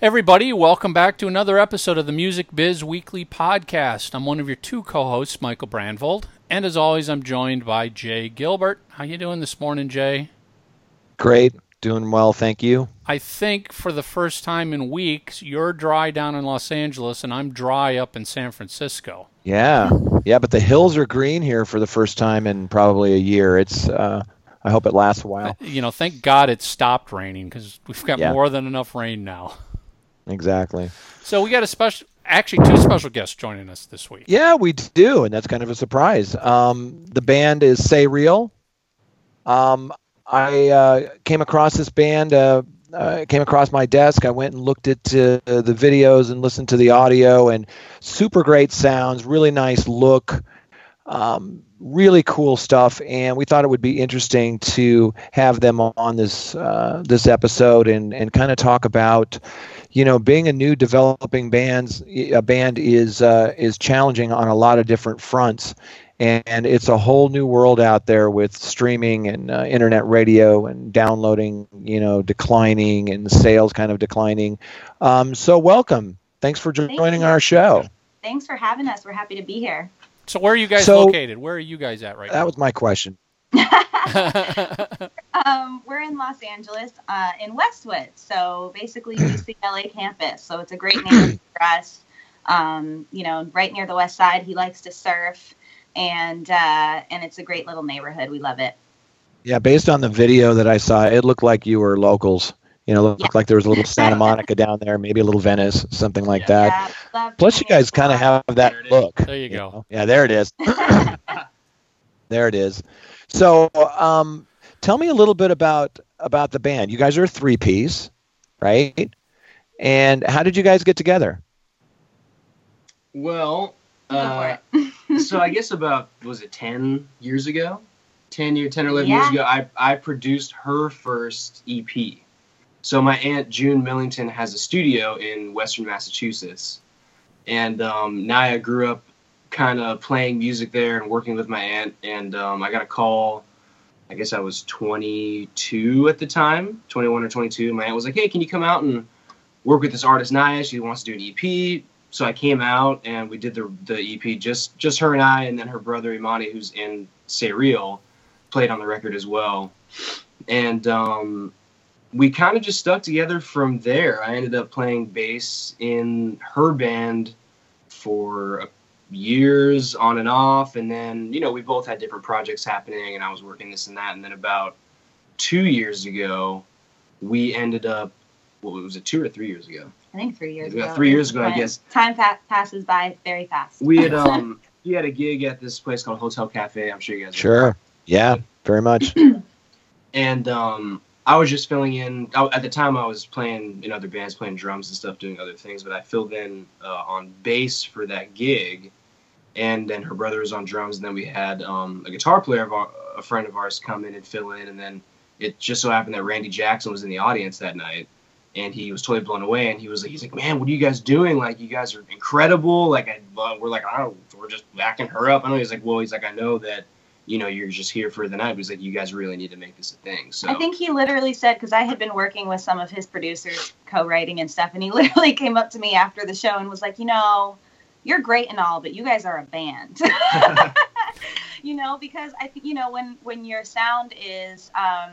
Everybody, welcome back to another episode of the Music Biz Weekly Podcast. I'm one of your two co-hosts, Michael Brandvold, and as always, I'm joined by Jay Gilbert. How you doing this morning, Jay? Great, doing well, thank you. I think for the first time in weeks, you're dry down in Los Angeles, and I'm dry up in San Francisco. Yeah, yeah, but the hills are green here for the first time in probably a year. It's uh, I hope it lasts a while. You know, thank God it stopped raining because we've got Yeah. more than enough rain now. Exactly. So we got a special, actually two special guests joining us this week. Yeah, we do, and that's kind of a surprise. Um, the band is Say Real. Um, I uh, came across this band. Uh, uh, came across my desk. I went and looked at uh, the videos and listened to the audio, and super great sounds, really nice look, um, really cool stuff. And we thought it would be interesting to have them on this uh, this episode and and kind of talk about you know, being a new developing bands, a band is uh, is challenging on a lot of different fronts, and it's a whole new world out there with streaming and uh, internet radio and downloading, you know, declining and sales kind of declining. Um, so, welcome. Thanks for Thank joining you. our show. Thanks for having us. We're happy to be here. So where are you guys So- located? Where are you guys at right now? That was my question. Now? Um, we're in Los Angeles, uh, in Westwood, so basically UCLA campus. So it's a great name for us. Um, you know, right near the West Side. He likes to surf, and uh, and it's a great little neighborhood. We love it. Yeah, based on the video that I saw, it looked like you were locals. You know, looked Yeah. like there was a little Santa Monica down there, maybe a little Venice, something like that. Yeah, Plus, you guys kind of have that There look. there you you go. know? Yeah, there it is. there it is. So, um, tell me a little bit about about the band. You guys are a three piece, right? And how did you guys get together? Well, uh, so I guess about was it ten years ago, ten year, ten or eleven years ago, I I produced her first EP. So my aunt June Millington has a studio in Western Massachusetts, and um, Naia grew up kind of playing music there and working with my aunt. And um, I got a call. I guess I was 22 at the time, 21 or 22. My aunt was like, "Hey, can you come out and work with this artist Naia? She wants to do an EP." so I came out and we did the the EP just just her and I and then her brother Imani who's in Say Real played on the record as well and um, we kind of just stuck together from there I ended up playing bass in her band for a- years on and off and then you know we both had different projects happening and I was working this and that and then about two years ago we ended up what was it two or three years ago I think three years Yeah, ago. three years ago, I guess. Time pa- passes by very fast. we had um we had a gig at this place called Hotel Cafe. I'm sure you guys know. Sure. Yeah, very much. And um I was just filling in. I, at the time, I was playing in other bands, playing drums and stuff, doing other things. But I filled in uh, on bass for that gig, and then her brother was on drums, and then we had um, a guitar player of our, a friend of ours come in and fill in, and then it just so happened that Randy Jackson was in the audience that night, and he was totally blown away, and he was like, he's like, man, what are you guys doing? Like, you guys are incredible. Like, I, we're like, I don't, we're just backing her up. I know he's like, well, he's like, I know that. You know, you're just here for the night. But he's like, you guys really need to make this a thing. So I think he literally said because I had been working with some of his producers, co-writing and stuff, and he literally came up to me after the show and was like, you know, you're great and all, but you guys are a band. you know, because I think you know when when your sound is. Um,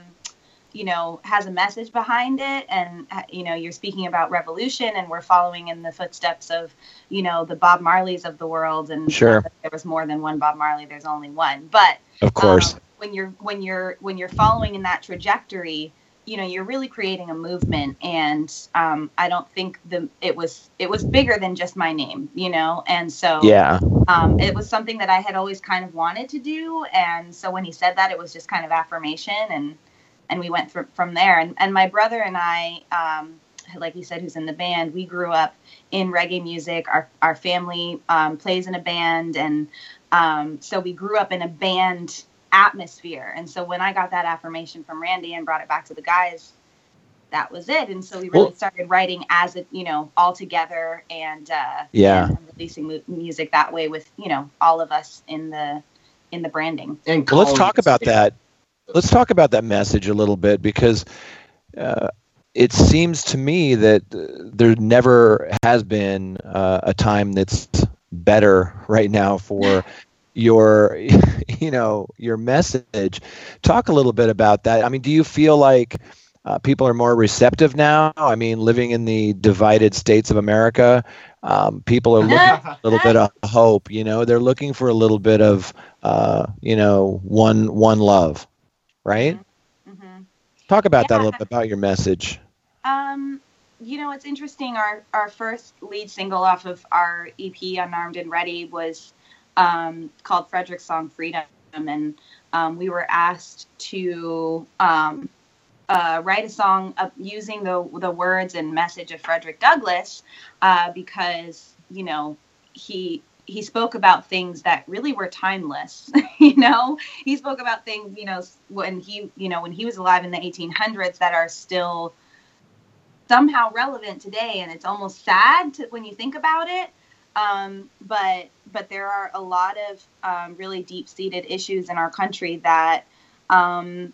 you know has a message behind it and uh, you know you're speaking about revolution and we're following in the footsteps of you know the bob marleys of the world and Sure. there was more than one bob marley there's only one but Of course. um, when you're when you're when you're following in that trajectory you know you're really creating a movement and um, i don't think the it was it was bigger than just my name you know? And so yeah. um, it was something that i had always kind of wanted to do. And so when he said that it was just kind of affirmation and and we went through from there. And, and my brother and i um, like he said who's in the band we grew up in reggae music. Our, our family um, plays in a band and um, so we grew up in a band atmosphere and so when i got that affirmation from randy and brought it back to the guys that was it and so we really Well- started writing as a you know all together and uh Yeah. and releasing mu- music that way with you know all of us in the in the branding And Well, let's talk about safe. that. Let's talk about that message a little bit because uh, it seems to me that there never has been uh, a time that's better right now for your you know your message. Talk a little bit about that. I mean do you feel like uh, people are more receptive now? I mean living in the divided states of america um, people are looking for a little bit of hope you know? They're looking for a little bit of uh, you know one one love right? Mm-hmm. talk about yeah. that a little bit about your message. Um you know it's interesting. Our our first lead single off of our ep unarmed and ready was um, called frederick's song freedom. And um, we were asked to um, uh, write a song using the the words and message of Frederick Douglass uh, because you know he he spoke about things that really were timeless you know? He spoke about things you know when he you know when he was alive in the 1800s that are still somehow relevant today. And it's almost sad to, when you think about it um, but but there are a lot of um, really deep seated issues in our country that um,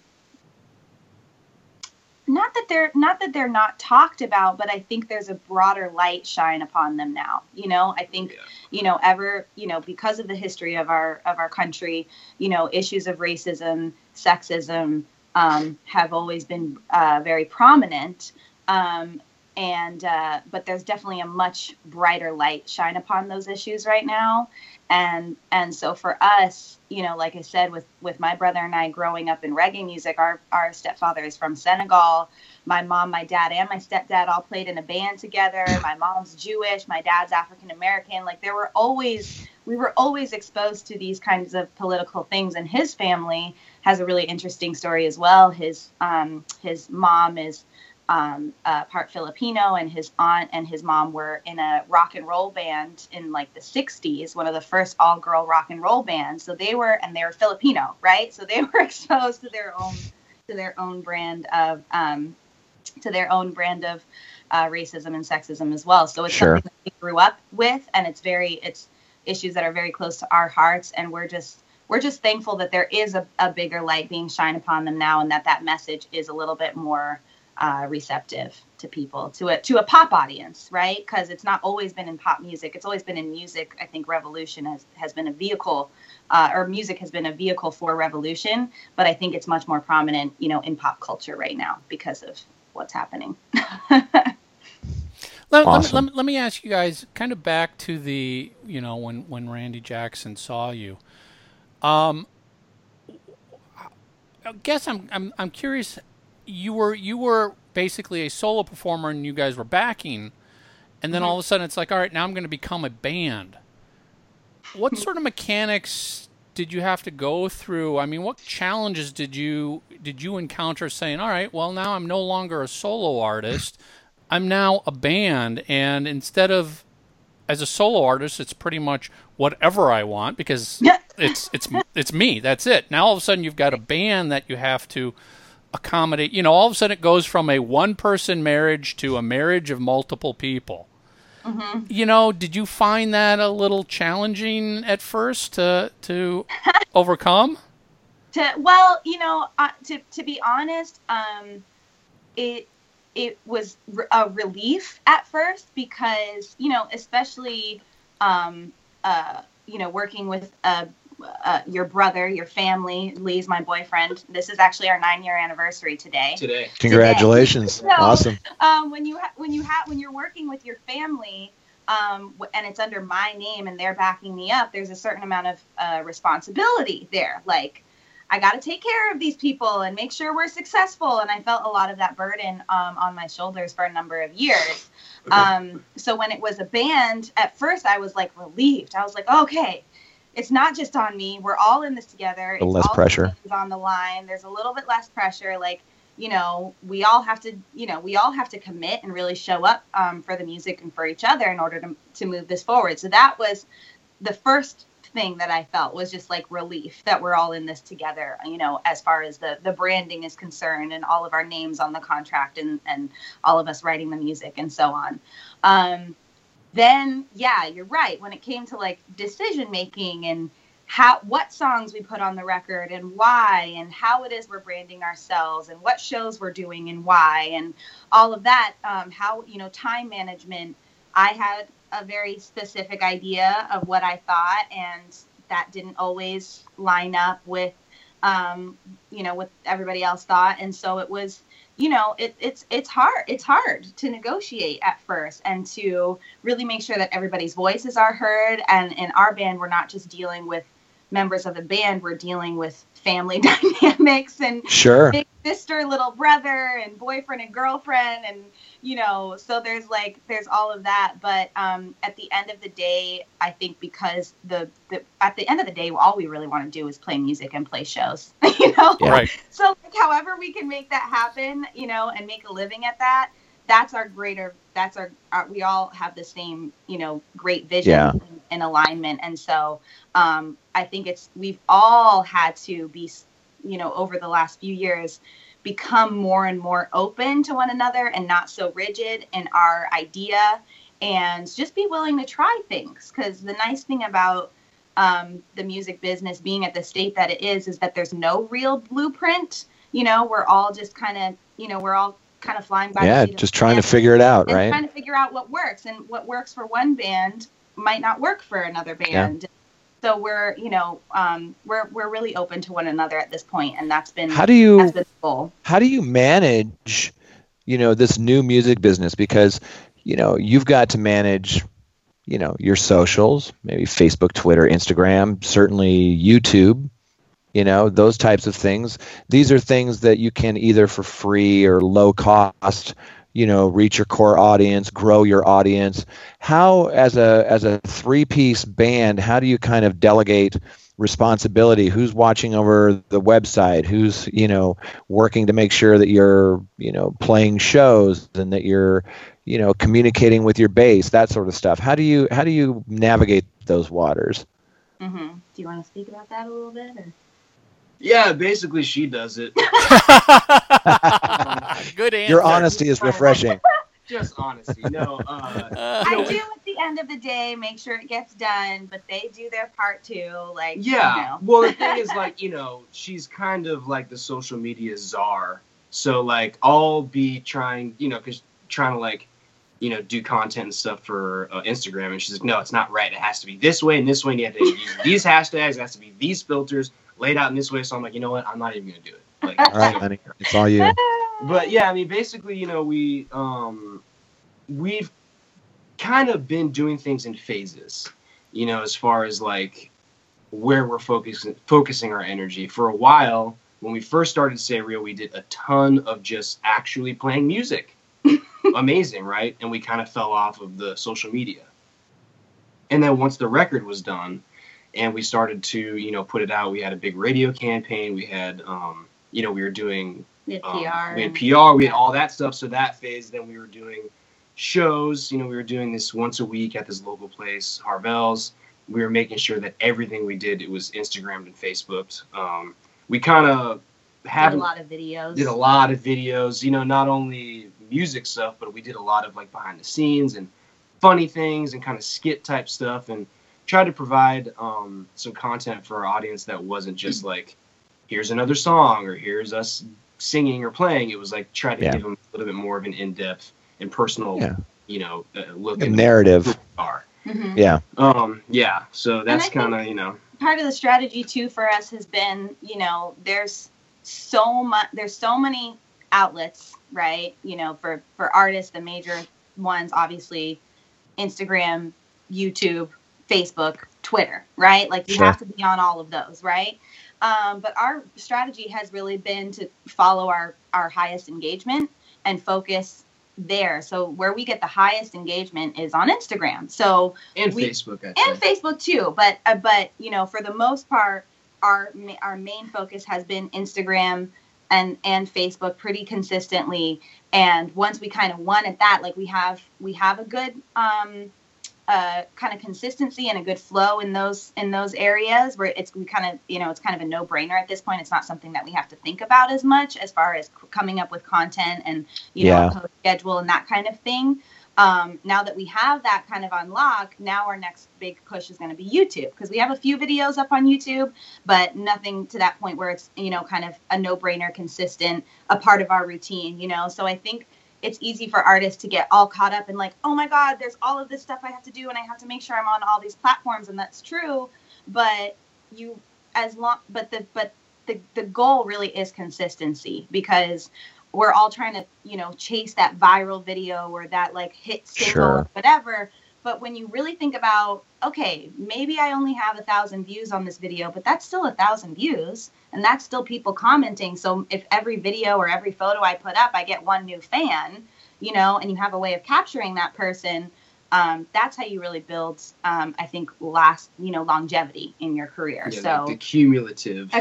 not that they're not that they're not talked about but i think there's a broader light shine upon them now you know i think yeah. you know ever you know because of the history of our of our country you know issues of racism sexism um, have always been uh, very prominent um, and uh, but there's definitely a much brighter light shine upon those issues right now. And and so for us you know like i said with with my brother and i growing up in reggae music our our stepfather is from senegal. My mom my dad and my stepdad all played in a band together. My mom's jewish my dad's african american like there were always we were always exposed to these kinds of political things. And his family has a really interesting story as well. His um his mom is um, uh, part Filipino, and his aunt and his mom were in a rock and roll band in like the 60s, one of the first all girl rock and roll bands. So they were, and they were Filipino, right? So they were exposed to their own to their own brand of um, to their own brand of uh, racism and sexism as well. So it's sure. something that we grew up with, and it's very it's issues that are very close to our hearts, and we're just we're just thankful that there is a, a bigger light being shined upon them now, and that that message is a little bit more uh, receptive to people to a to a pop audience right? Because it's not always been in pop music. It's always been in music. I think revolution has, has been a vehicle uh, or music has been a vehicle for revolution but i think it's much more prominent you know in pop culture right now because of what's happening. Let, awesome. let, me, let, me ask you guys kind of back to the you know when when randy jackson saw you um I guess I'm, I'm I'm curious you were you were basically a solo performer and you guys were backing, and then mm-hmm. all of a sudden it's like, all right, now I'm going to become a band. What sort of mechanics did you have to go through? I mean, what challenges did you did you encounter saying, all right, well now I'm no longer a solo artist, I'm now a band, and instead of as a solo artist, it's pretty much whatever I want because it's it's it's me. That's it. Now all of a sudden you've got a band that you have to accommodate. You know, all of a sudden it goes from a one person marriage to a marriage of multiple people. Mm-hmm. You know, did you find that a little challenging at first to to overcome? To well, you know, uh, to to be honest, um, it it was a relief at first because you know, especially um, uh, you know, working with a uh, your brother, your family, Lee's my boyfriend. This is actually our nine year anniversary today. Today. Congratulations. Today. So, awesome. Um, when you ha- when you have when you're working with your family, um, and it's under my name and they're backing me up, there's a certain amount of uh, responsibility there. Like, I got to take care of these people and make sure we're successful. And I felt a lot of that burden um, on my shoulders for a number of years. Um, so when it was a band, at first I was like relieved. I was like, okay, it's not just on me. We're all in this together. Less pressure on the line. There's a little bit less pressure. Like you know, we all have to, you know, we all have to commit and really show up um, for the music and for each other in order to to move this forward. So that was the first thing that I felt was just like relief that we're all in this together, you know, as far as the the branding is concerned and all of our names on the contract and and all of us writing the music and so on. Um, then yeah, you're right. When it came to like decision making and how what songs we put on the record and why and how it is we're branding ourselves and what shows we're doing and why and all of that um, how you know time management i had a very specific idea of what i thought and that didn't always line up with um, you know what everybody else thought and so it was you know it, it's it's hard it's hard to negotiate at first and to really make sure that everybody's voices are heard. And in our band we're not just dealing with members of the band we're dealing with family dynamics and sure big sister little brother and boyfriend and girlfriend and you know so there's like there's all of that but um at the end of the day i think because the, the at the end of the day all we really want to do is play music and play shows you know Yeah. Right. so like, however we can make that happen you know and make a living at that that's our greater that's our, our we all have the same you know great vision Yeah. and, and alignment. And so um i think it's we've all had to be you know over the last few years become more and more open to one another and not so rigid in our idea and just be willing to try things. Because the nice thing about um, the music business being at the state that it is is that there's no real blueprint. You know we're all just kind of you know we're all kind of flying by yeah just trying to figure it out right? trying to figure out what works. And what works for one band might not work for another band. So we're you know um, we're we're really open to one another at this point and that's been how do you how do you manage you know this new music business? Because you know you've got to manage you know your socials maybe facebook twitter instagram certainly youtube you know those types of things. These are things that you can either for free or low cost you know reach your core audience grow your audience. How as a as a three piece band how do you kind of delegate responsibility? Who's watching over the website? Who's you know working to make sure that you're you know playing shows and that you're you know communicating with your base that sort of stuff? How do you how do you navigate those waters? Hmm do you want to speak about that a little bit or? Yeah, basically she does it. Good answer. your honesty is refreshing Just honesty. No, uh, Uh, I do at the end of the day make sure it gets done, but they do their part too. Like yeah. you know. Well, the thing is, like, you know, she's kind of like the social media czar. So, like, I'll be trying, you know, because trying to, like, you know, do content and stuff for uh, Instagram. And she's like, no, it's not right. It has to be this way and this way. And you have to use these hashtags. It has to be these filters laid out in this way. So I'm like, you know what? I'm not even going to do it. Like, all right honey it's all you but yeah, I mean, basically, you know, we um, we've kind of been doing things in phases. You know, as far as like where we're focusing focusing our energy. For a while, when we first started Say Real, we did a ton of just actually playing music. Amazing, right? And we kind of fell off of the social media. And then once the record was done, and we started to, you know, put it out, we had a big radio campaign. We had, um, you know, we were doing We had um, PR. we had PR, we had all that stuff. So that phase, then we were doing shows. You know, we were doing this once a week at this local place, Harvelle's. We were making sure that everything we did it was Instagrammed and Facebooked. Um, we kind of had a lot of videos. did a lot of videos. You know, not only music stuff, but we did a lot of like behind the scenes and funny things and kind of skit type stuff, and tried to provide um, some content for our audience that wasn't just like, here's another song or here's us singing or playing. It was like try to Yeah. give them a little bit more of an in depth and personal, Yeah. you know, uh, look A at narrative who we are. Mhm. yeah Um, yeah. So that's kind of you know. part of the strategy too for us has been you know there's so much there's so many outlets right you know for for artists the major ones obviously instagram youtube facebook twitter right like you Sure. have to be on all of those right um, but our strategy has really been to follow our our highest engagement and focus there so where we get the highest engagement is on instagram so And We- Facebook, I'd and. Facebook too. But uh, but you know, for the most part, our our main focus has been Instagram and and Facebook pretty consistently. And once we kind of won at that, like we have we have a good um, uh, kind of consistency and a good flow in those in those areas where it's we kind of you know it's kind of a no brainer at this point. It's not something that we have to think about as much as far as coming up with content and you know Yeah. a post schedule and that kind of thing. um, now that we have that kind of unlock, now our next big push is going to be YouTube because we have a few videos up on YouTube, but nothing to that point where it's you know kind of a no-brainer, consistent, a part of our routine. You know, so I think it's easy for artists to get all caught up in like, oh my God, there's all of this stuff I have to do, and I have to make sure I'm on all these platforms, and that's true. But you, as long, but the but the the goal really is consistency because we're all trying to you know chase that viral video or that like hit single Sure. or whatever but when you really think about okay maybe i only have a thousand views on this video but that's still a thousand views and that's still people commenting. So if every video or every photo i put up i get one new fan you know and you have a way of capturing that person um, that's how you really build um, i think last you know longevity in your career. Yeah, so like the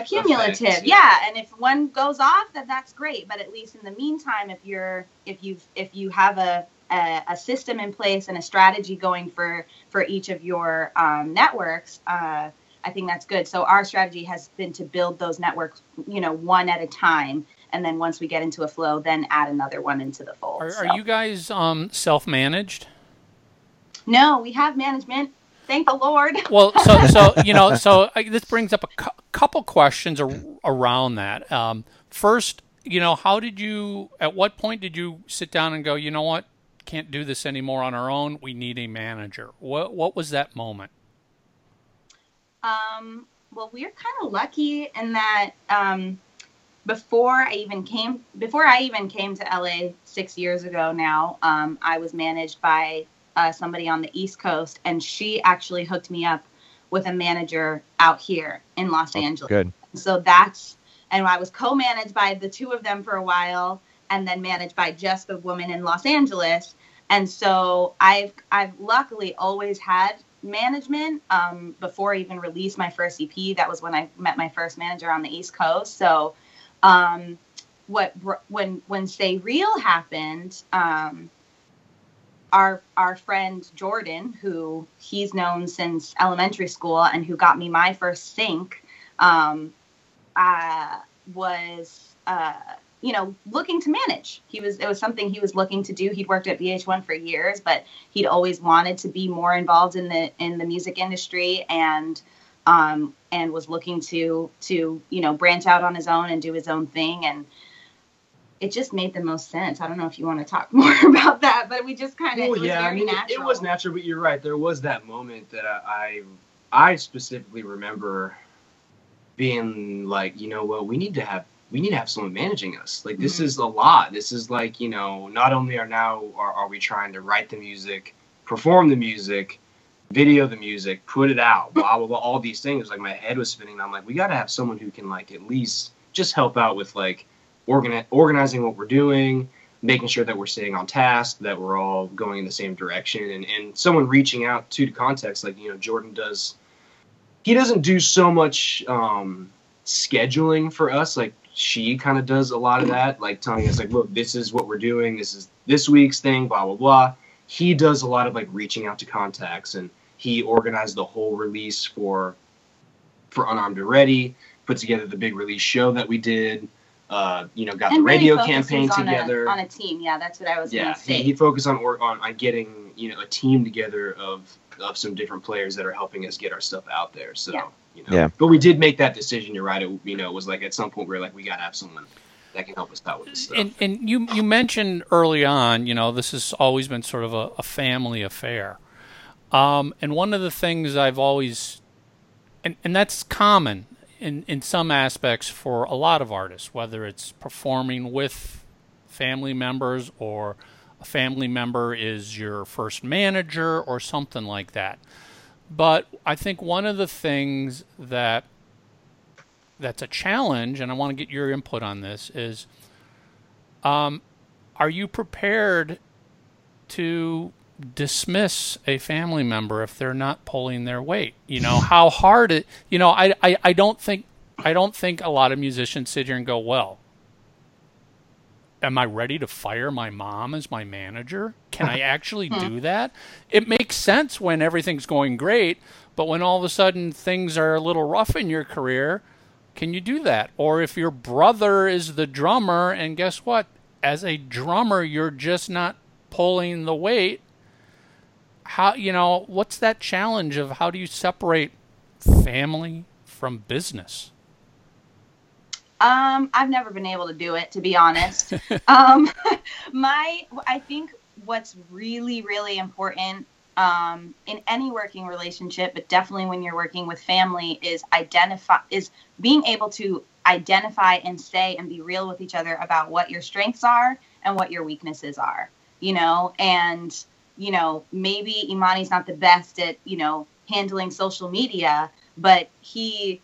cumulative. effect, yeah. And if one goes off then that's great. But at least in the meantime if you're if you've, if you have a, a a system in place and a strategy going for for each of your um, networks uh, i think that's good so our strategy has been to build those networks you know one at a time and then once we get into a flow then add another one into the fold Are, So- are you guys um, self-managed? no we have management thank the lord Well, so so you know, so I, this brings up a cou- couple questions ar- around that. Um, first, you know, how did you? At what point did you sit down and go? You know what? Can't do this anymore on our own. We need a manager. What what was that moment? Um, well, we're kind of lucky in that um, before I even came before I even came to LA six years ago now, um, I was managed by uh, somebody on the East Coast, and she actually hooked me up with a manager out here in Los Angeles. Good. So that's and I was co-managed by the two of them for a while, and then managed by just the woman in Los Angeles. And so I've I've luckily always had management um, before I even released my first EP. That was when I met my first manager on the East Coast. So um, what when when Say Real happened. Um, our our friend Jordan, who he's known since elementary school and who got me my first sync, um, uh, was uh, you know looking to manage. He was it was something he was looking to do. He'd worked at VH1 for years, but he'd always wanted to be more involved in the in the music industry and um, and was looking to to you know branch out on his own and do his own thing and it just made the most sense. I don't know if you want to talk more about that, but we just kind of Well, it was yeah, I mean, it- natural. it was natural, but you're right. There was that moment that I, I, I specifically remember being like, you know what, we need to have, we need to have someone managing us. Like, this Mhm. is a lot. This is like, you know, not only are now are, are we trying to write the music, perform the music, video the music, put it out, blah blah blah, all these things. Like my head was spinning. I'm like, we got to have someone who can like at least just help out with like organi- organizing what we're doing, making sure that we're staying on task, that we're all going in the same direction, and, and someone reaching out to the context, like you know Jordan does. He doesn't do so much um, scheduling for us, like she kind of does a lot of that, like telling us like, look, this is what we're doing, this is this week's thing, blah blah blah. He does a lot of like reaching out to contacts, and he organized the whole release for for Unarmed and Ready, put together the big release show that we did. Uh, you know, got And the radio campaign on together. A, on a team, yeah, that's what I was yeah, going to say. he, he focused on or, on on getting you know a team together of of some different players that are helping us get our stuff out there. So Yeah. You know, Yeah. but we did make that decision. You're right. It, you know, it was like at some point we are like, we gotta have someone that can help us out with this stuff. And and you you mentioned early on, you know, this has always been sort of a, a family affair. Um, and one of the things I've always, and, and that's common in, in some aspects for a lot of artists, whether it's performing with family members or a family member is your first manager or something like that. But I think one of the things that that's a challenge, and I want to get your input on this, is um, are you prepared to dismiss a family member if they're not pulling their weight? You know, how hard it you know, I, I, I don't think I don't think a lot of musicians sit here and go, Well, am I ready to fire my mom as my manager? Can I actually hmm. do that? It makes sense when everything's going great, but when all of a sudden things are a little rough in your career, can you do that? Or if your brother is the drummer, and guess what? As a drummer, you're just not pulling the weight. how you know what's that challenge of how do you separate family from business? Um, I've never been able to do it, to be honest. um, my, I think what's really, really important um, in any working relationship, but definitely when you're working with family, is identify is being able to identify and say and be real with each other about what your strengths are and what your weaknesses are. You know, and you know maybe Imani's not the best at you know handling social media, but he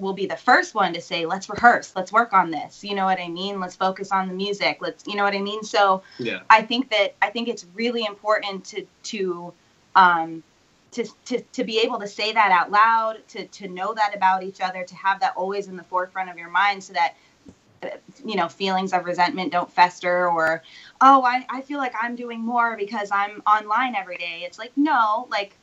will be the first one to say, let's rehearse, let's work on this. You know what I mean? Let's focus on the music. Let's, you know what I mean? So Yeah. I think that, I think it's really important to, to, um, to, to, to be able to say that out loud, to, to know that about each other, to have that always in the forefront of your mind so that, you know, feelings of resentment don't fester or, oh, I, I feel like I'm doing more because I'm online every day. It's like, no, like,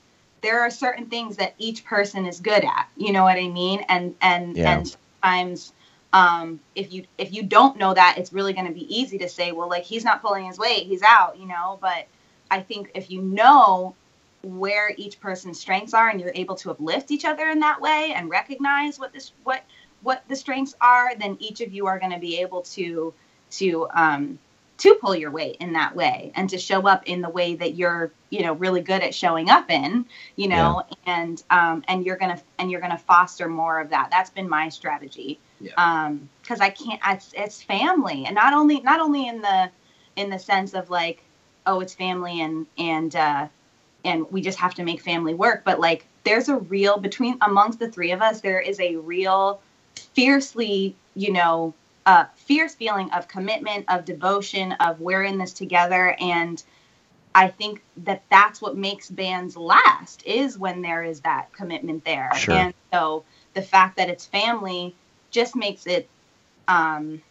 there are certain things that each person is good at you know what i mean and and Yeah. and sometimes um if you if you don't know that it's really going to be easy to say well like he's not pulling his weight he's out you know but i think if you know where each person's strengths are and you're able to uplift each other in that way and recognize what this what what the strengths are then each of you are going to be able to to um to pull your weight in that way and to show up in the way that you're you know really good at showing up in you know and um and you're gonna and you're gonna foster more of that. That's been my strategy. Yeah. um because i can't it's, it's family. And not only not only in the in the sense of like oh it's family and and uh and we just have to make family work but like there's a real between amongst the three of us there is a real fiercely you know uh, fierce feeling of commitment of devotion of we're in this together and i think that that's what makes bands last is when there is that commitment there Sure. and so the fact that it's family just makes it um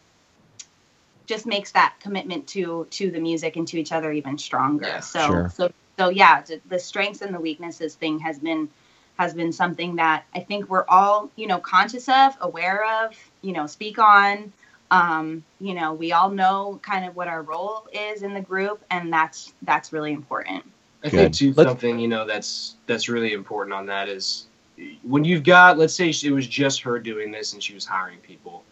just makes that commitment to to the music and to each other even stronger Yeah, so sure. so so yeah the- the strengths and the weaknesses thing has been has been something that I think we're all, you know, conscious of, aware of, you know, speak on. Um, you know, we all know kind of what our role is in the group, and that's that's really important. I Good. think too Let's- something you know that's that's really important on that is when you've got let's say it was just her doing this and she was hiring people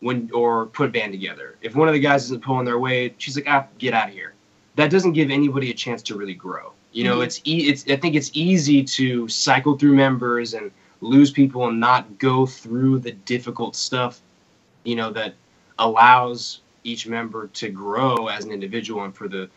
when or put a band together. If one of the guys isn't pulling their weight, she's like, ah, get out of here. That doesn't give anybody a chance to really grow. You know, Mhm. it's e- it's I think it's easy to cycle through members and lose people and not go through the difficult stuff, you know, that allows each member to grow as an individual and for the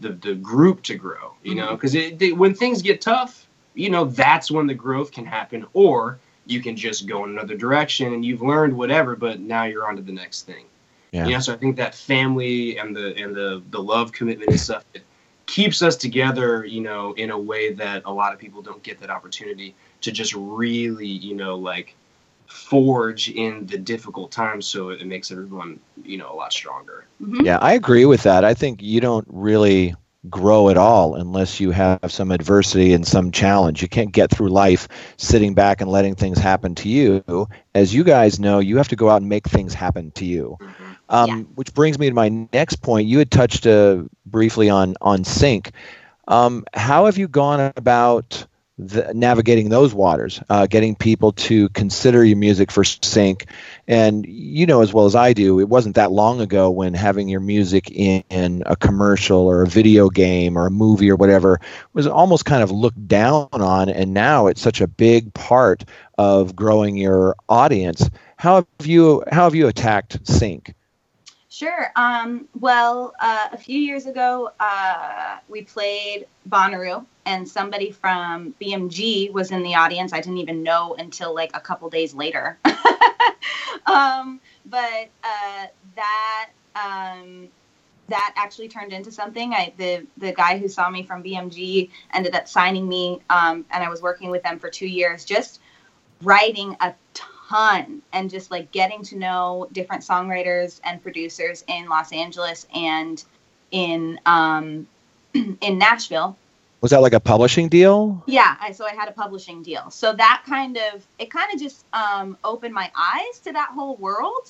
the, the group to grow, you know, mm-hmm. because when things get tough, you know, that's when the growth can happen, or you can just go in another direction and you've learned whatever, but now you're on to the next thing. Yeah. You know, so I think that family and the and the the love commitment and stuff it keeps us together, you know, in a way that a lot of people don't get that opportunity to just really, you know, like forge in the difficult times so it makes everyone, you know, a lot stronger. Mhm. Yeah, I agree with that. I think you don't really grow at all unless you have some adversity and some challenge. You can't get through life sitting back and letting things happen to you. As you guys know, you have to go out and make things happen to you. Um, Yeah. Which brings me to my next point. You had touched uh, briefly on on sync. Um, how have you gone about the, navigating those waters, uh, getting people to consider your music for sync? And you know as well as I do, it wasn't that long ago when having your music in, in a commercial or a video game or a movie or whatever was almost kind of looked down on, and now it's such a big part of growing your audience. How have you how have you attacked sync? Sure. Um, well, uh, a few years ago, uh, we played Bonnaroo, and somebody from BMG was in the audience. I didn't even know until like a couple days later. um, but uh, that um, that actually turned into something. I the the guy who saw me from BMG ended up signing me, um, and I was working with them for two years, just writing a ton and just like getting to know different songwriters and producers in Los Angeles and in um, in Nashville. Was that like a publishing deal? Yeah, I, so I had a publishing deal. So that kind of it kind of just um, opened my eyes to that whole world.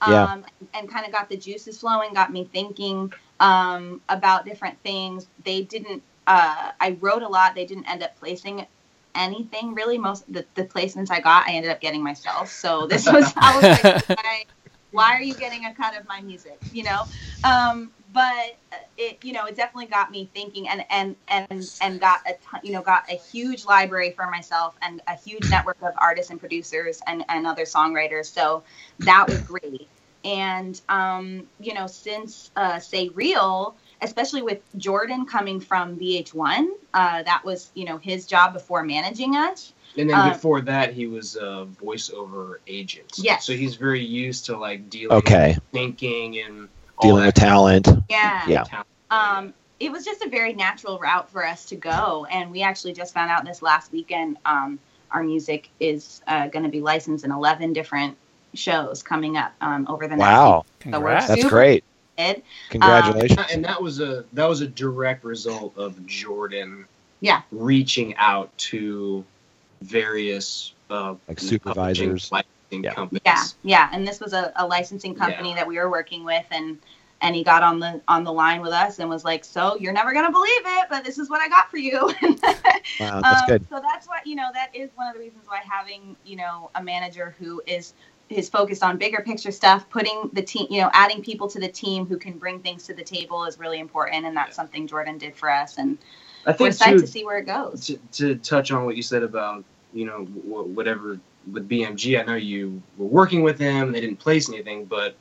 Um, Yeah. and kind of got the juices flowing, got me thinking um, about different things. They didn't uh, I wrote a lot. They didn't end up placing anything really. Most the, the placements I got, I ended up getting myself. So this was I was like, why, why are you getting a cut of my music? You know, um, but it you know it definitely got me thinking and and and and got a ton, you know got a huge library for myself and a huge network of artists and producers and and other songwriters. So that was great. And um, you know, since uh, say real, especially with Jordan coming from VH1, uh, that was you know his job before managing us. And then Um, before that, he was a voiceover agent. Yes. So he's very used to like dealing, Okay. with thinking, and all Dealing that with talent. Yeah. Yeah. Um, it was just a very natural route for us to go, and we actually just found out this last weekend. Um, our music is uh, going to be licensed in 11 different shows coming up um, over the next. Wow. So we're Congrats. That's great. excited. Congratulations. and that was a that was a direct result of Jordan Yeah. reaching out to various uh, Like supervisors. publishing, licensing Yeah. companies. Yeah, yeah, and this was a, a licensing company Yeah. that we were working with, and and he got on the on the line with us and was like, "So you're never gonna believe it, but this is what I got for you." Wow, that's Um, good. So that's why you know that is one of the reasons why having you know a manager who is is focused on bigger picture stuff, putting the team, you know, adding people to the team who can bring things to the table is really important, and that's something Jordan did for us, and I we're think psyched too, to see where it goes. to, to touch on what you said about you know w- whatever with BMG. I know you were working with them; they didn't place anything, but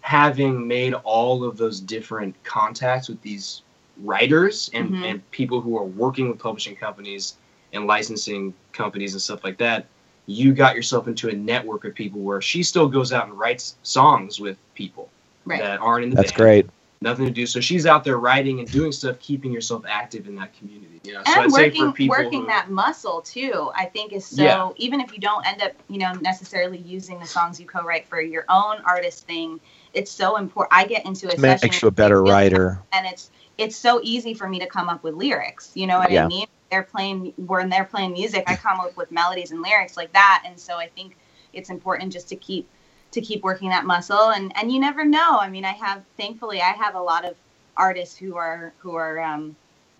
having made all of those different contacts with these writers and, Mhm. and people who are working with publishing companies and licensing companies and stuff like that, you got yourself into a network of people where she still goes out and writes songs with people Right. that aren't in the That's band great. Nothing to do. So she's out there writing and doing stuff, keeping yourself active in that community. You know, so and I'd say working for people working who, that muscle too i think is so Yeah. even if you don't end up you know necessarily using the songs you co-write for your own artist thing it's so important i get into a It session makes you a better with- writer. and it's it's so easy for me to come up with lyrics you know what Yeah. i mean they're playing when they're playing music i come up with melodies and lyrics like that and so i think it's important just to keep to keep working that muscle and and you never know i mean i have thankfully i have a lot of artists who are who are um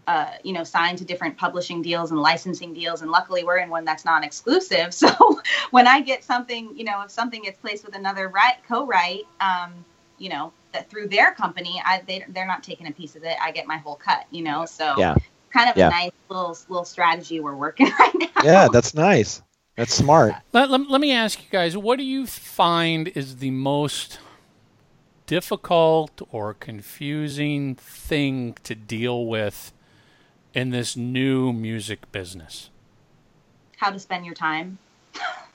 uh, you know, signed to different publishing deals and licensing deals, and luckily we're in one that's non-exclusive. So when I get something, you know, if something gets placed with another right co-write, um, you know, that through their company, I they they're not taking a piece of it. I get my whole cut, you know. So Yeah. kind of Yeah. a nice little little strategy we're working right now. Yeah, that's nice. That's smart. Let, let, let me ask you guys, what do you find is the most difficult or confusing thing to deal with in this new music business? How to spend your time,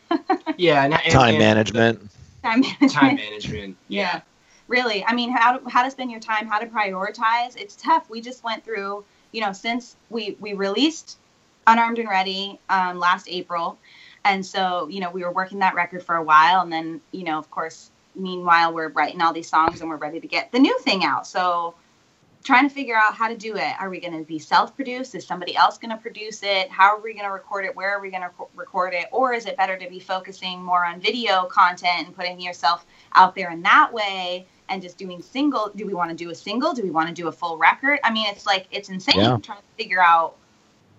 yeah, and, and, Time and management. time management. time management. Yeah. Really. I mean, how to, how to spend your time, how to prioritize. It's tough. We just went through, you know, since we, we released Unarmed and Ready um, last April. And so, you know, we were working that record for a while. And then, you know, of course, meanwhile, we're writing all these songs and we're ready to get the new thing out. So, trying to figure out how to do it. Are we going to be self produced? Is somebody else going to produce it? How are we going to record it? Where are we going to record it? Or is it better to be focusing more on video content and putting yourself out there in that way and just doing single? Do we want to do a single? Do we want to do a full record? I mean, it's like, it's insane Yeah. trying to figure out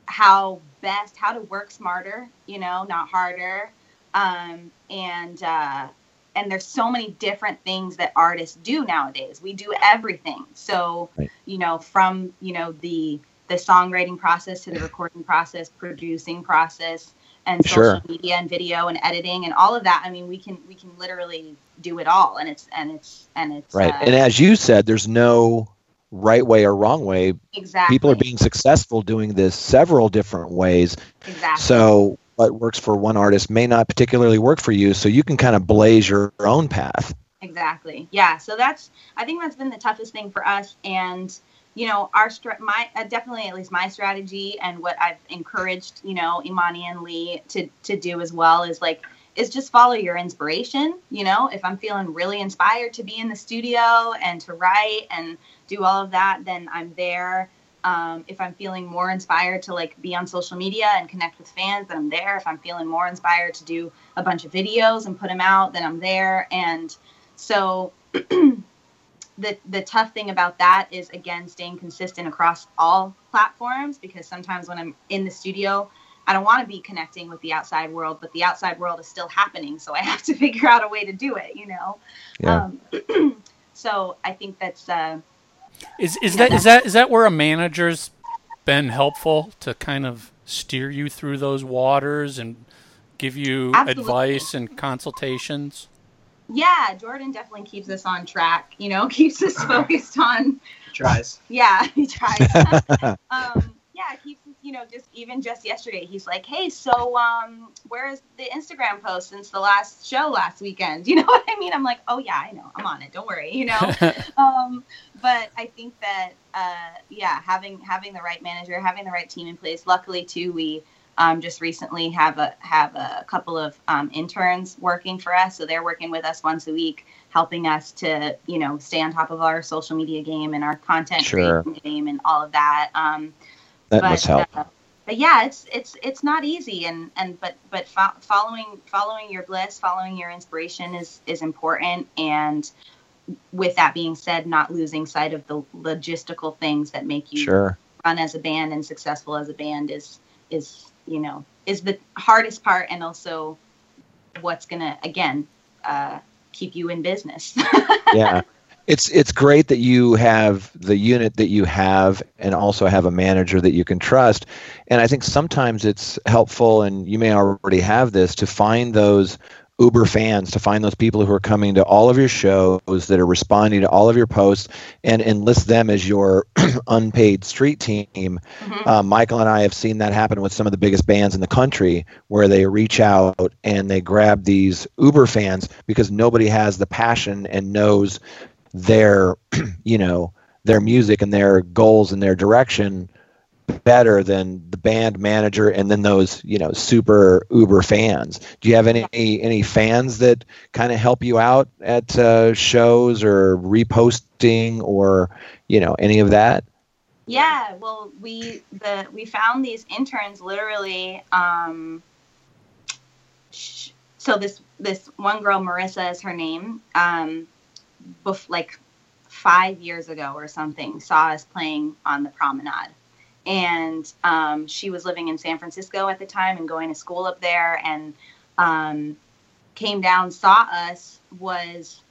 how best, how to work smarter, you know, not harder. Um, and, uh, and there's so many different things that artists do nowadays. We do everything. So, Right. you know, from, you know, the the songwriting process to the recording process, producing process, and social Sure. media and video and editing and all of that. I mean, we can we can literally do it all, and it's and it's and it's Right. uh, And as you said, there's no right way or wrong way. exactly People are being successful doing this several different ways. exactly So what works for one artist may not particularly work for you. So you can kind of blaze your own path. Exactly. Yeah. So that's I think that's been the toughest thing for us, and you know our str- my uh, definitely at least my strategy and what I've encouraged you know Imani and Lee to to do as well is like is just follow your inspiration. You know, if I'm feeling really inspired to be in the studio and to write and do all of that, then I'm there. Um, if I'm feeling more inspired to like be on social media and connect with fans, then I'm there. If I'm feeling more inspired to do a bunch of videos and put them out, then I'm there. And so the the tough thing about that is again staying consistent across all platforms because sometimes when I'm in the studio, I don't want to be connecting with the outside world, but the outside world is still happening, so I have to figure out a way to do it. You know. Yeah. Um, so I think that's. Uh, Is is that is that is that where a manager's been helpful to kind of steer you through those waters and give you Absolutely. advice and consultations? yeah, Jordan definitely keeps us on track. You know, keeps us focused on Tries. Yeah, he tries. um, yeah, keeps you know just even just yesterday, he's like, "Hey, so um, where's the Instagram post since the last show last weekend?" You know what I mean? I'm like, "Oh yeah, I know. I'm on it. Don't worry." You know. um, but I think that uh, yeah, having having the right manager, having the right team in place. Luckily, too, we um, just recently have a have a couple of um, interns working for us, so they're working with us once a week, helping us to you know stay on top of our social media game and our content Sure. game and all of that. Um, That but, must help. uh, but yeah, it's it's it's not easy, and and but but fo- following following your bliss, following your inspiration is is important, and with that being said, not losing sight of the logistical things that make you Sure. run as a band and successful as a band is is you know is the hardest part, and also what's gonna again uh, keep you in business. yeah it's it's great that you have the unit that you have and also have a manager that you can trust and i think sometimes it's helpful and you may already have this to find those uber fans to find those people who are coming to all of your shows that are responding to all of your posts and enlist them as your unpaid street team Mhm. uh, Michael and I have seen that happen with some of the biggest bands in the country, where they reach out and they grab these Uber fans because nobody has the passion and knows their, you know, their music and their goals and their direction better than the band manager and then those you know super uber fans do you have any any fans that kind of help you out at uh, shows or reposting or you know any of that Yeah, well, we the we found these interns literally. Um, so this this one girl, Marissa, is her name. Um, bef- like five years ago or something, saw us playing on the promenade, and um, she was living in San Francisco at the time and going to school up there, and um, came down, saw us, was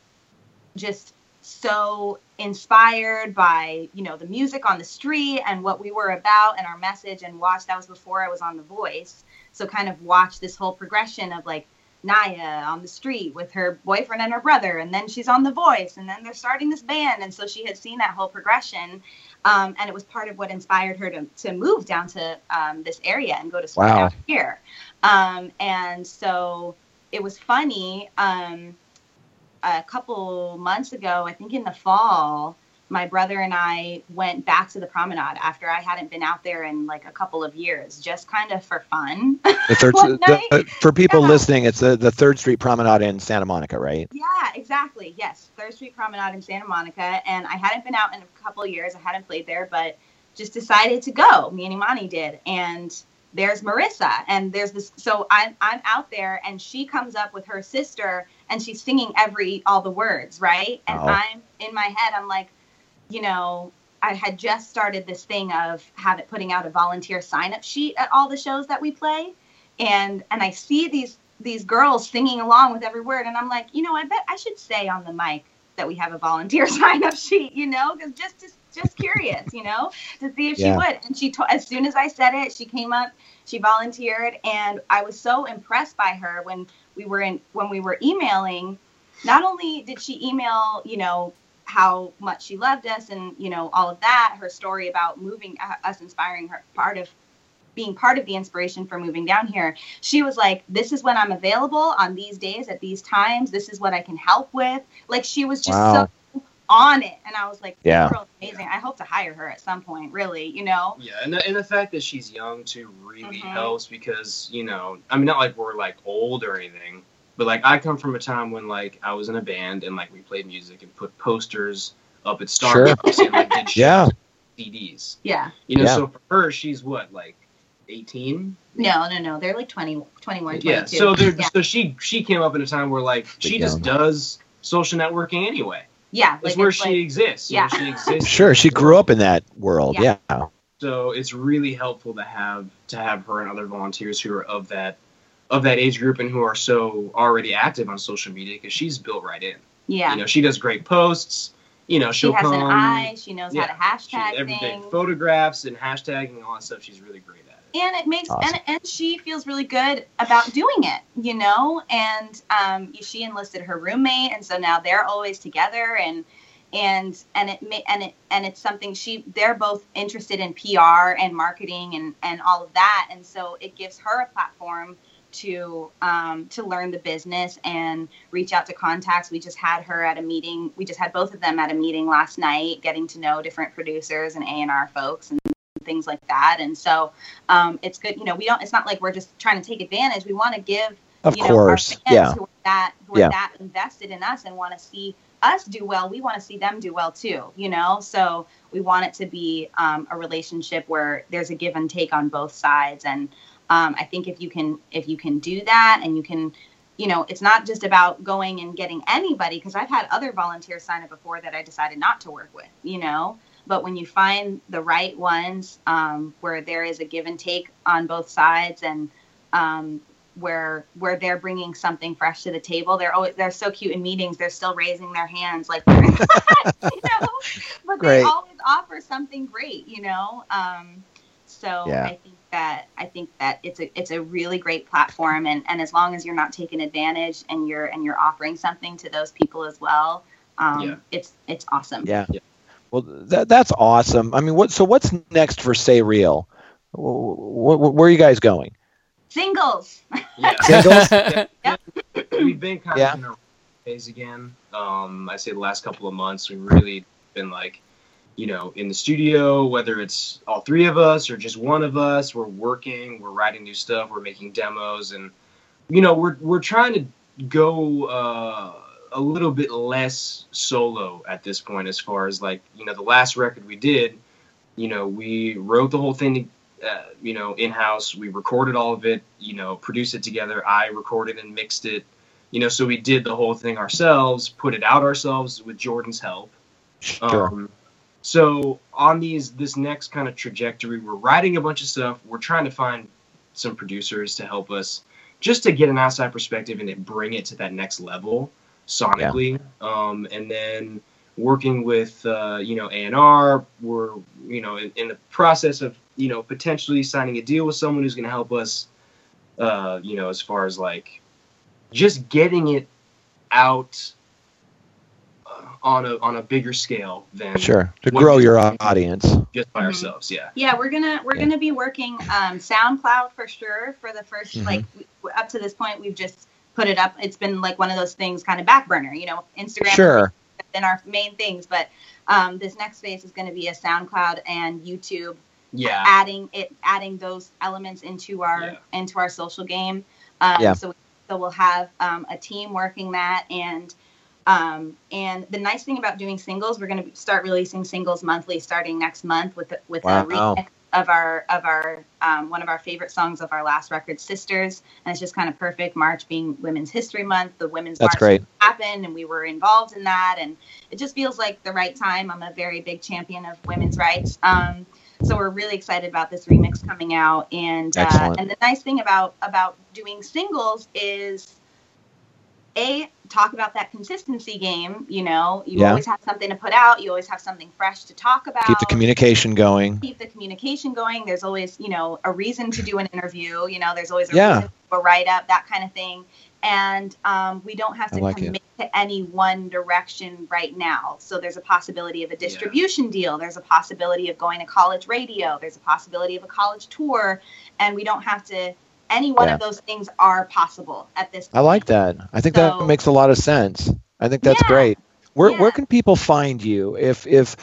just so inspired by you know the music on the street and what we were about and our message and watched. That was before i was on the voice. So kind of watched this whole progression of like Naia on the street with her boyfriend and her brother and then she's on the voice and then they're starting this band and so she had seen that whole progression um, and it was part of what inspired her to, to move down to um, this area and go to school Wow. here um, and so it was funny um, a couple months ago, I think in the fall, my brother and I went back to the promenade after I hadn't been out there in like a couple of years, just kind of for fun. The third, the, for people Yeah. listening, it's the, the Third Street Promenade in Santa Monica, right? yeah, exactly. Yes, Third Street Promenade in Santa Monica, and I hadn't been out in a couple of years. I hadn't played there, but just decided to go. Me and Imani did, and there's Marissa, and there's this. So I'm I'm out there, and she comes up with her sister, and she's singing every all the words, right? And Wow. I'm in my head, I'm like, you know, I had just started this thing of having putting out a volunteer sign up sheet at all the shows that we play, and and I see these these girls singing along with every word, and I'm like, you know, I bet I should say on the mic that we have a volunteer sign up sheet, you know, because just just just curious, you know, to see if Yeah. she would. And she to- as soon as I said it, she came up, she volunteered, and I was so impressed by her when we were in when we were emailing. Not only did she email, you know, how much she loved us and you know all of that, her story about moving uh, us, inspiring her, part of being part of the inspiration for moving down here. She was like, "This is when I'm available on these days at these times. This is what I can help with." Like she was just Wow. so on it, and I was like, "This Yeah. girl's amazing. I hope to hire her at some point. Really, you know." Yeah, and the, and the fact that she's young too really Mhm. helps because you know, I mean, not like we're like old or anything, but like I come from a time when like I was in a band and like we played music and put posters up at Sure. Starbucks and like did shows Yeah. CDs. Yeah. You know, Yeah. so for her, she's what like eighteen. No, no, no. They're like 20, 21, 22. Yeah, so they're yeah. so she she came up in a time where like she just does social networking anyway. Yeah, It's like where it's she like- exists. Yeah. she exists. Sure, she grew up in that world. Yeah. Yeah. So it's really helpful to have to have her and other volunteers who are of that of that age group and who are so already active on social media because she's built right in. yeah. You know, she does great posts. You know, she she'll has come. an eye. She knows yeah, how to she- hashtag everything, things. photographs and hashtagging and all that stuff. She's really great at it. and it makes Awesome. and, and she feels really good about doing it you know and um, she enlisted her roommate and so now they're always together and and and it may and it and it's something she they're both interested in pr and marketing and and all of that and so it gives her a platform to um, to learn the business and reach out to contacts. We just had her at a meeting. We just had both of them at a meeting last night, getting to know different producers and A and R folks and things like that. And so um, it's good. You know, we don't. It's not like we're just trying to take advantage. We want to give Of you know, course. our fans Yeah. who are that who are Yeah. that invested in us and want to see us do well. We want to see them do well too. You know, so we want it to be um, a relationship where there's a give and take on both sides. And um, I think if you can if you can do that and you can you know, it's not just about going and getting anybody because I've had other volunteers sign up before that I decided not to work with, you know. But when you find the right ones um, where there is a give and take on both sides and um, where where they're bringing something fresh to the table, they're always they're so cute in meetings. They're still raising their hands like, you know, but Great. they always offer something great, you know. Um, so Yeah. I think that I think that it's a it's a really great platform, and, and as long as you're not taking advantage and you're and you're offering something to those people as well, um, Yeah. it's it's awesome. Yeah. Yeah. Well, that that's awesome. I mean, what? So what's next for SayReal? Wh- wh- where are you guys going? Singles. Yeah. Singles? We've been kind Yeah. of in a phase again. Um, I say the last couple of months, we've really been like, you know, in the studio, whether it's all three of us or just one of us, we're working, we're writing new stuff, we're making demos, and you know, we're we're trying to go uh, a little bit less solo at this point, as far as like, you know, the last record we did, you know, we wrote the whole thing uh, you know, in house. We recorded all of it, you know, produced it together. I recorded and mixed it, you know, so we did the whole thing ourselves, put it out ourselves with Jordan's help. Sure. Um, so on these this next kind of trajectory, we're writing a bunch of stuff. We're trying to find some producers to help us just to get an outside perspective and then bring it to that next level sonically. Um, and then working with uh, you know A and R, we're you know in, in the process of you know potentially signing a deal with someone who's going to help us. Uh, you know, as far as like just getting it out on a on a bigger scale than Sure. To grow your audience. just by Mhm. ourselves. Yeah. Yeah, we're gonna we're Yeah. gonna be working um, SoundCloud for sure for the 1st Mhm. like w- up to this point we've just put it up. It's been like one of those things kind of back burner, you know. Instagram Sure. has been our main things, but um, this next phase is going to be a SoundCloud and YouTube Yeah. adding it adding those elements into our Yeah. into our social game. Um, Yeah. So so we'll have um, a team working that and. Um, and the nice thing about doing singles, we're going to start releasing singles monthly starting next month with with Wow. a remix of our of our um, one of our favorite songs of our last record, "Sisters," and it's just kind of perfect. March being Women's History Month, the Women's That's March great. happened, and we were involved in that, and it just feels like the right time. I'm a very big champion of women's rights. Um, so we're really excited about this remix coming out, and uh, and the nice thing about about doing singles is a talk about that consistency game. You know, you Yeah. always have something to put out. You always have something fresh to talk about. Keep the communication going. Keep the communication going. There's always, you know, a reason to do an interview. You know, there's always a Yeah. reason to write up, that kind of thing. And um, we don't have to like it. commit to any one direction right now. So there's a possibility of a distribution deal. There's a possibility of going to college radio. There's a possibility of a college tour, and we don't have to. Any one Yeah. of those things are possible at this. I like that. I think So- that makes a lot of sense. I think that's Yeah. great. Where Yeah. where can people find you if if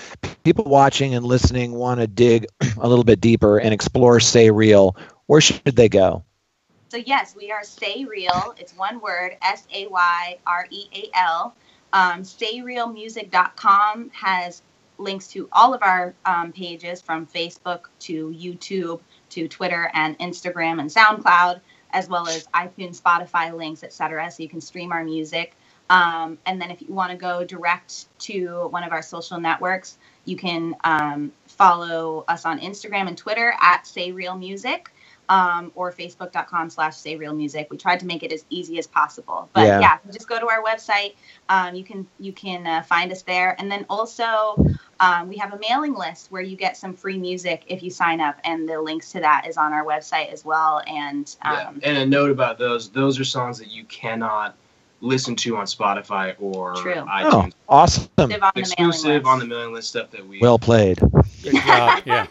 people watching and listening want to dig a little bit deeper and explore SayReal? Where should they go? So yes, we are SayReal. It's one word, S A Y R E A L. Um, SayRealMusic.com has links to all of our um, pages from Facebook to YouTube to Twitter and Instagram and SoundCloud, as well as iTunes, Spotify links, etc. So you can stream our music. Um, and then if you want to go direct to one of our social networks, you can um, follow us on Instagram and Twitter at Say Real Music. Um, or facebook.com slash say real music we tried to make it as easy as possible but Yeah. yeah, just go to our website um, you can you can uh, find us there and then also um, we have a mailing list where you get some free music if you sign up and the links to that is on our website as well and Yeah. um, And a note about those: those are songs that you cannot listen to on Spotify or True. Oh, iTunes. awesome. live on the Exclusive on the mailing list stuff that we. Well played. Good job. yeah.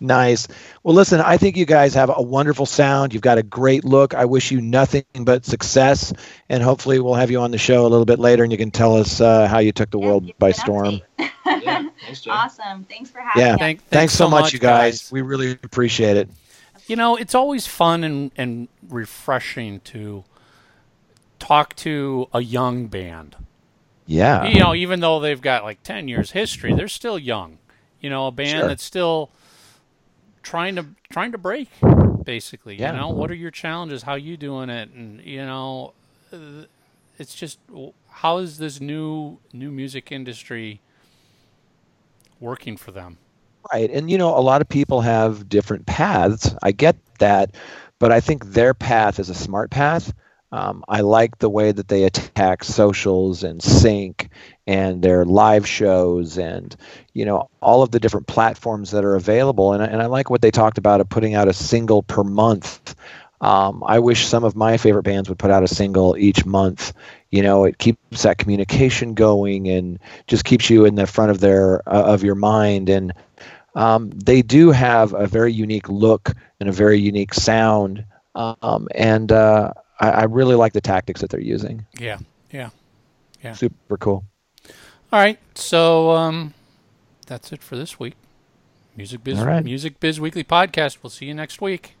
Nice. Well, listen, I think you guys have a wonderful sound. You've got a great look. I wish you nothing but success, and hopefully, we'll have you on the show a little bit later, and you can tell us uh, how you took the Yeah, world by storm. yeah. Thanks, awesome thanks for having Yeah. us Thank, Thanks, so much, you guys. We really appreciate it. You know, it's always fun and, and refreshing to talk to a young band. Yeah. You know, even though they've got like 10 years history, they're still young. You know, a band Sure. that's still trying to trying to break basically, Yeah. you know, what are your challenges? How you doing it? And you know, uh, it's just how is this new new music industry working for them? Right. And, you know, a lot of people have different paths. I get that. But I think their path is a smart path. Um, I like the way that they attack socials and sync and their live shows and, you know, all of the different platforms that are available. And, I- and I like what they talked about of putting out a single per month. Um, I wish some of my favorite bands would put out a single each month. You know, it keeps that communication going and just keeps you in the front of their uh, of your mind. And um, they do have a very unique look and a very unique sound. Um, and uh, I, I really like the tactics that they're using. yeah Yeah. Yeah. Super cool. All right. So um that's it for this week. Music Biz right. Music Biz Weekly Podcast. We'll see you next week.